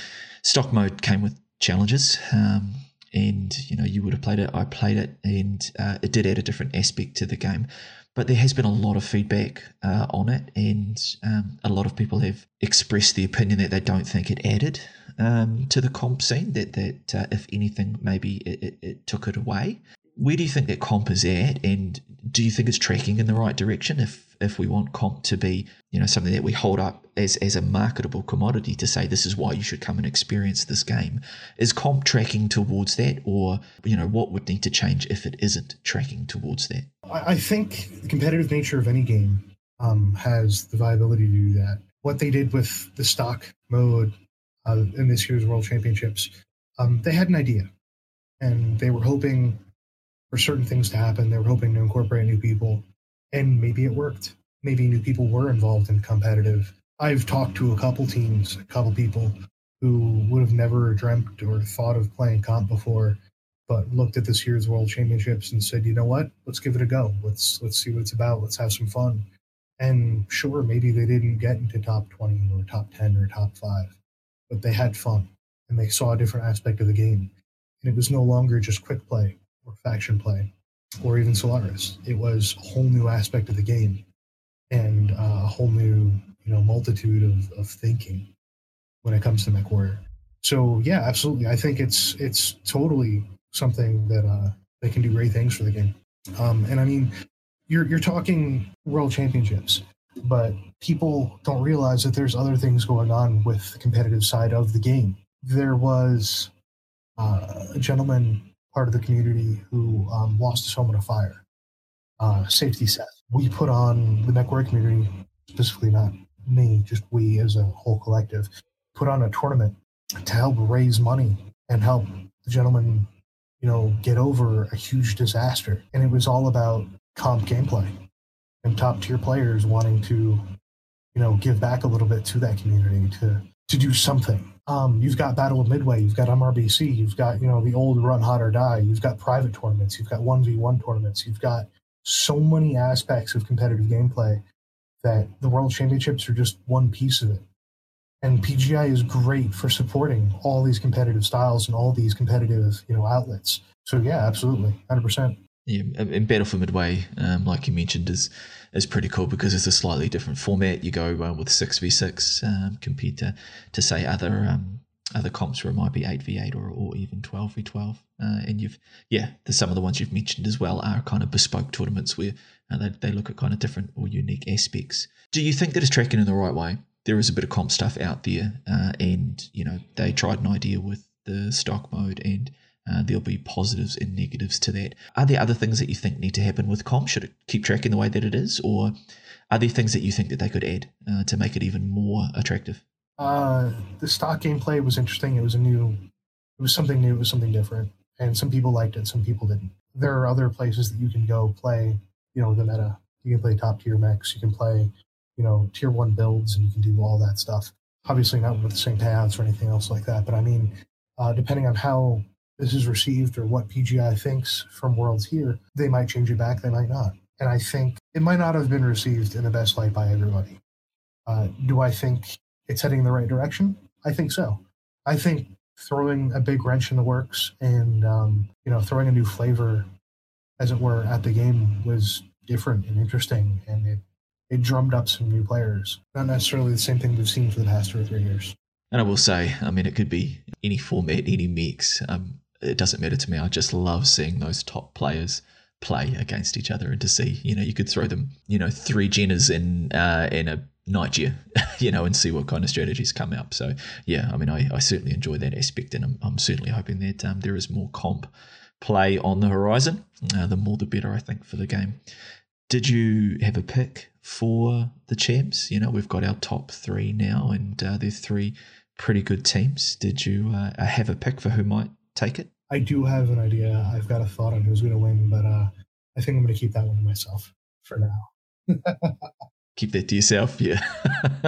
stock mode came with challenges. Um, and you know, you would have played it. I played it, and uh, it did add a different aspect to the game. But there has been a lot of feedback uh, on it, and um, a lot of people have expressed the opinion that they don't think it added um, to the comp scene. That that uh, if anything, maybe it, it, it took it away where do you think that comp is at? And do you think it's tracking in the right direction if if we want comp to be you know something that we hold up as as a marketable commodity to say this is why you should come and experience this game? Is comp tracking towards that or you know what would need to change if it isn't tracking towards that? I think the competitive nature of any game um, has the viability to do that. What they did with the stock mode uh, in this year's world championships um, they had an idea. And they were hoping for certain things to happen. They were hoping to incorporate new people, and maybe it worked. Maybe new people were involved in competitive. I've talked to a couple teams, a couple people who would have never dreamt or thought of playing comp before, but looked at this year's World Championships and said, "You know what? Let's give it a go. Let's let's see what it's about. Let's have some fun." And sure, maybe they didn't get into top twenty or top ten or top five, but they had fun and they saw a different aspect of the game. And it was no longer just quick play or faction play or even Solaris. It was a whole new aspect of the game and uh, a whole new you know multitude of, of thinking when it comes to MechWarrior. So yeah, absolutely. I think it's it's totally something that uh, they can do great things for the game. Um, and I mean, you're you're talking world championships, but people don't realize that there's other things going on with the competitive side of the game. There was uh, a gentleman part of the community who um, lost in a fire. Uh, safety set. We put on the MechWarrior community, specifically not me, just we as a whole collective, put on a tournament to help raise money and help the gentleman, you know, get over a huge disaster. And it was all about comp gameplay and top tier players wanting to, you know, give back a little bit to that community to to do something um, you've got Battle of Midway, you've got MRBC, you've got you know the old Run Hot or Die, you've got private tournaments, you've got one v one tournaments, you've got so many aspects of competitive gameplay that the World Championships are just one piece of it. And PGI is great for supporting all these competitive styles and all these competitive you know outlets. So yeah, absolutely, hundred percent. Yeah, and Battle for Midway, um, like you mentioned, is is pretty cool because it's a slightly different format. You go uh, with six v six um, compared to to say other um, other comps where it might be eight v eight or, or even twelve v twelve. Uh, and you've yeah, the, some of the ones you've mentioned as well are kind of bespoke tournaments where uh, they they look at kind of different or unique aspects. Do you think that it's tracking in the right way? There is a bit of comp stuff out there, uh, and you know they tried an idea with the stock mode and uh, there'll be positives and negatives to that. Are there other things that you think need to happen with comp? Should it keep tracking the way that it is, or are there things that you think that they could add uh, to make it even more attractive? Uh, the stock gameplay was interesting. It was a new, it was something new. It was something different, and some people liked it. Some people didn't. There are other places that you can go play. You know, the meta. You can play top tier mechs. You can play, you know, tier one builds, and you can do all that stuff. Obviously, not with the same payouts or anything else like that. But I mean, uh, depending on how this is received or what PGI thinks from Worlds here, they might change it back, they might not. And I think it might not have been received in the best light by everybody. Uh, do I think it's heading in the right direction? I think so. I think throwing a big wrench in the works and um, you know throwing a new flavor, as it were, at the game was different and interesting, and it it drummed up some new players. Not necessarily the same thing we've seen for the past two or three years. And I will say, I mean, it could be any format, any mix. Um, it doesn't matter to me. I just love seeing those top players play against each other and to see, you know, you could throw them, you know, three Jenners in uh, in a Night Gyr, you know, and see what kind of strategies come up. So yeah, I mean, I, I certainly enjoy that aspect, and I'm, I'm certainly hoping that um, there is more comp play on the horizon. Uh, the more the better, I think, for the game. Did you have a pick for the champs? You know, we've got our top three now, and uh, they're three pretty good teams. Did you uh, have a pick for who might take it? I do have an idea. I've got a thought on who's going to win, but uh, I think I'm going to keep that one to myself for now. keep that to yourself, yeah.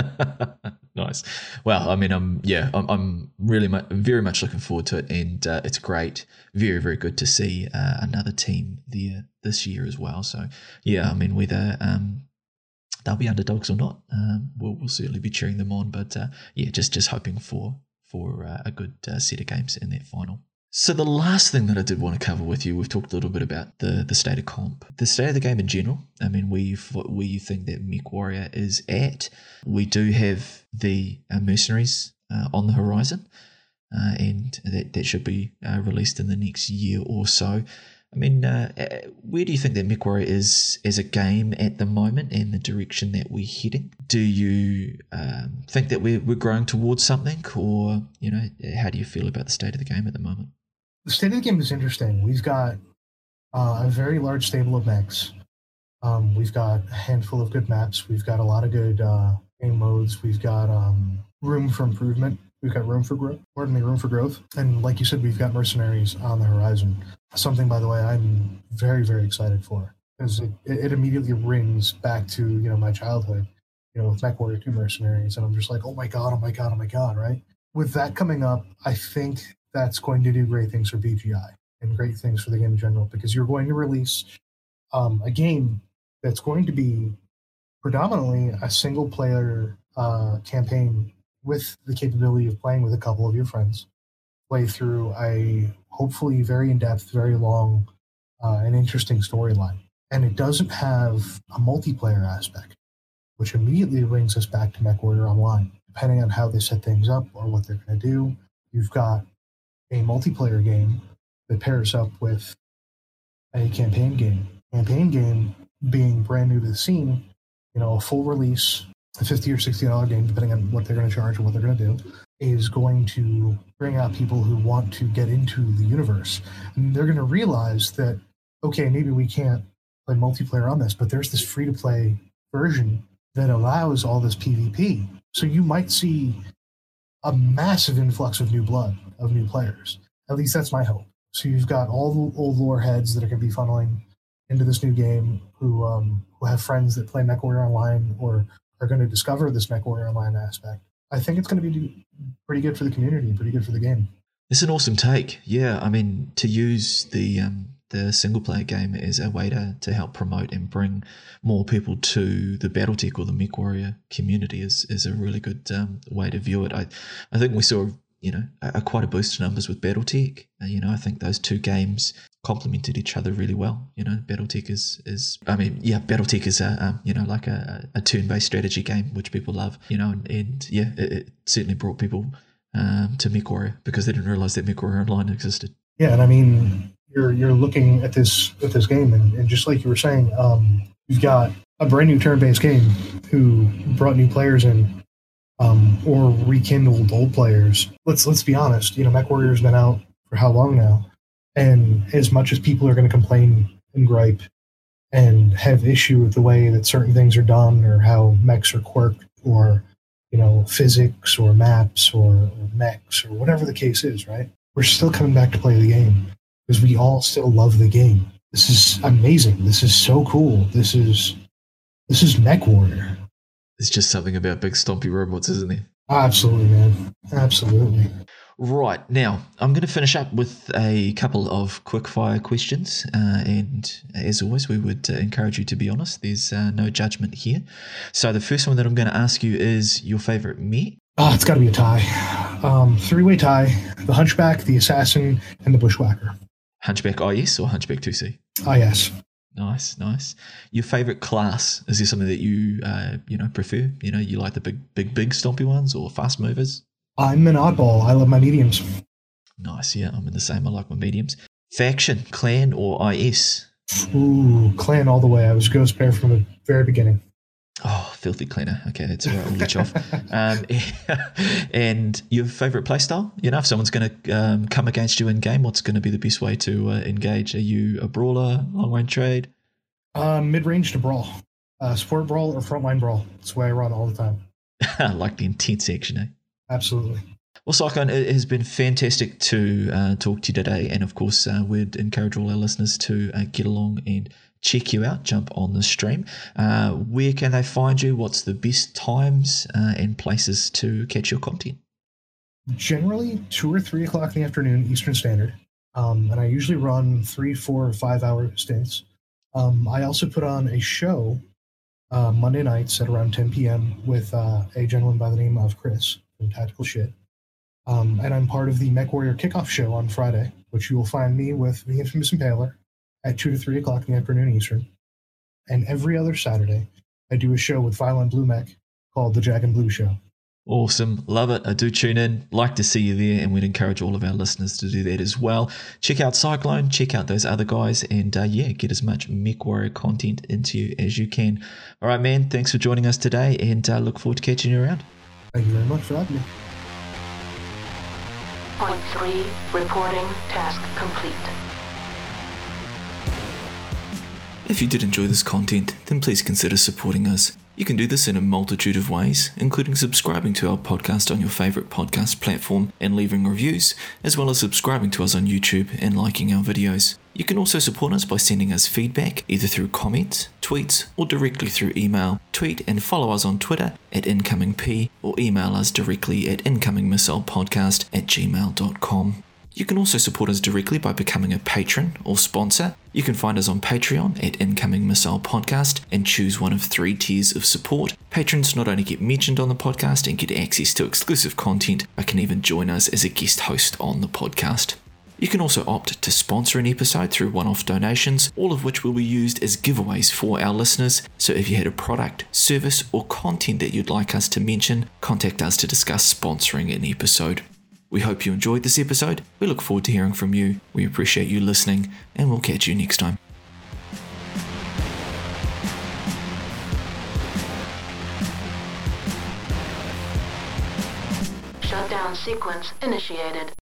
nice. Well, I mean, I'm yeah, I'm, I'm really mu- very much looking forward to it, and uh, it's great, very very good to see uh, another team there this year as well. So yeah, I mean, whether um, they'll be underdogs or not, um, we'll, we'll certainly be cheering them on. But uh, yeah, just just hoping for for uh, a good uh, set of games in that final. So the last thing that I did want to cover with you, we've talked a little bit about the the state of comp, the state of the game in general. I mean, we where you think that Mech Warrior is at. We do have the uh, mercenaries uh, on the horizon, uh, and that that should be uh, released in the next year or so. I mean, uh, uh, where do you think that Mech Warrior is as a game at the moment and the direction that we're heading? Do you um, think that we're, we're growing towards something, or you know, how do you feel about the state of the game at the moment? The state of the game is interesting. We've got uh, a very large stable of mechs. Um, we've got a handful of good maps. We've got a lot of good uh, game modes. We've got um, room for improvement. We've got room for growth. Pardon me, room for growth. And like you said, we've got mercenaries on the horizon. Something, by the way, I'm very, very excited for because it, it immediately rings back to you know my childhood. You know, with Mech 2 Mercenaries, and I'm just like, oh my god, oh my god, oh my god, right? With that coming up, I think that's going to do great things for PGI and great things for the game in general because you're going to release um, a game that's going to be predominantly a single player uh, campaign with the capability of playing with a couple of your friends, play through a hopefully very in depth, very long, uh, and interesting storyline. And it doesn't have a multiplayer aspect, which immediately brings us back to MechWarrior Online. Depending on how they set things up or what they're going to do, you've got a multiplayer game that pairs up with a campaign game. Campaign game being brand new to the scene, you know, a full release a 50 or 60 dollar game depending on what they're going to charge or what they're going to do is going to bring out people who want to get into the universe and they're going to realize that okay maybe we can't play multiplayer on this but there's this free to play version that allows all this pvp so you might see a massive influx of new blood of new players at least that's my hope so you've got all the old lore heads that are going to be funneling into this new game who um, who have friends that play MechWarrior Online or are going to discover this MechWarrior Online aspect, I think it's going to be pretty good for the community, pretty good for the game. It's an awesome take. Yeah, I mean, to use the um, the single player game is a way to, to help promote and bring more people to the BattleTech or the MechWarrior community is, is a really good um, way to view it. I, I think we saw you know a, a quite a boost in numbers with BattleTech. Uh, you know, I think those two games complemented each other really well. You know, BattleTech is is I mean, yeah, BattleTech is a um, you know like a, a turn based strategy game which people love. You know, and, and yeah, it, it, certainly brought people um, to MechWarrior because they didn't realize that MechWarrior Online existed. Yeah, and I mean, you're you're looking at this at this game, and, and just like you were saying, um, you've got a brand new turn based game who brought new players in um, or rekindled old players. Let's let's be honest. You know, MechWarrior's been out for how long now? And as much as people are going to complain and gripe and have issue with the way that certain things are done or how mechs are quirked or you know physics or maps or, or mechs or whatever the case is, right? We're still coming back to play the game because we all still love the game. This is amazing. This is so cool. This is this is Mech Warrior. There's just something about big stompy robots, isn't it? Absolutely, man. Absolutely. Right, now I'm going to finish up with a couple of quick-fire questions. Uh, and as always, we would uh, encourage you to be honest. There's uh, no judgment here. So the first one that I'm going to ask you is your favorite me? Oh, it's got to be a tie. Um, three-way tie. The Hunchback, the Assassin, and the Bushwhacker. Hunchback IS or Hunchback 2C? IS. Nice, nice. Your favorite class? Is there something that you uh, you know prefer? You know, you like the big, big, big stompy ones or fast movers? I'm an oddball. I love my mediums. Nice. Yeah, I'm in the same. I like my mediums. Faction, clan, or IS? Ooh, clan all the way. I was Ghost Bear from the very beginning. Oh, filthy clanner. Okay, that's all right. We'll let you off. Um, and your favorite playstyle? You know, if someone's going to um, come against you in game, what's going to be the best way to uh, engage? Are you a brawler, long range trade? Uh, Mid range to brawl, uh, support brawl or frontline brawl. That's the way I run all the time. I like the intense action, eh? Absolutely. Well, Cyclone, it has been fantastic to uh, talk to you today. And of course, uh, we'd encourage all our listeners to uh, get along and check you out, jump on the stream. Uh, where can they find you? What's the best times uh, and places to catch your content? Generally, two or three o'clock in the afternoon, Eastern Standard. Um, and I usually run three, four, or five hour stints. Um, I also put on a show uh, Monday nights at around 10 p.m. with uh, a gentleman by the name of Chris from Tactical Shit. Um, and I'm part of the Mech Warrior Kickoff Show on Friday, which you will find me with the infamous Impaler at 2 to 3 o'clock in the afternoon Eastern. And every other Saturday, I do a show with Violent Blue Mech called The Jack and Blue Show. Awesome. Love it. I do tune in. Like to see you there, and we'd encourage all of our listeners to do that as well. Check out Cyclone, check out those other guys, and uh, yeah, get as much Mech Warrior content into you as you can. All right, man. Thanks for joining us today, and uh, look forward to catching you around. Thank you very much for having me. Point three, reporting task complete. If you did enjoy this content, then please consider supporting us. You can do this in a multitude of ways, including subscribing to our podcast on your favorite podcast platform and leaving reviews, as well as subscribing to us on YouTube and liking our videos. You can also support us by sending us feedback either through comments, tweets, or directly through email. Tweet and follow us on Twitter at IncomingP or email us directly at incomingmissilepodcast at gmail.com. You can also support us directly by becoming a patron or sponsor. You can find us on Patreon at Incoming Missile Podcast and choose one of three tiers of support. Patrons not only get mentioned on the podcast and get access to exclusive content, but can even join us as a guest host on the podcast. You can also opt to sponsor an episode through one off donations, all of which will be used as giveaways for our listeners. So if you had a product, service, or content that you'd like us to mention, contact us to discuss sponsoring an episode. We hope you enjoyed this episode. We look forward to hearing from you. We appreciate you listening, and we'll catch you next time. Shutdown sequence initiated.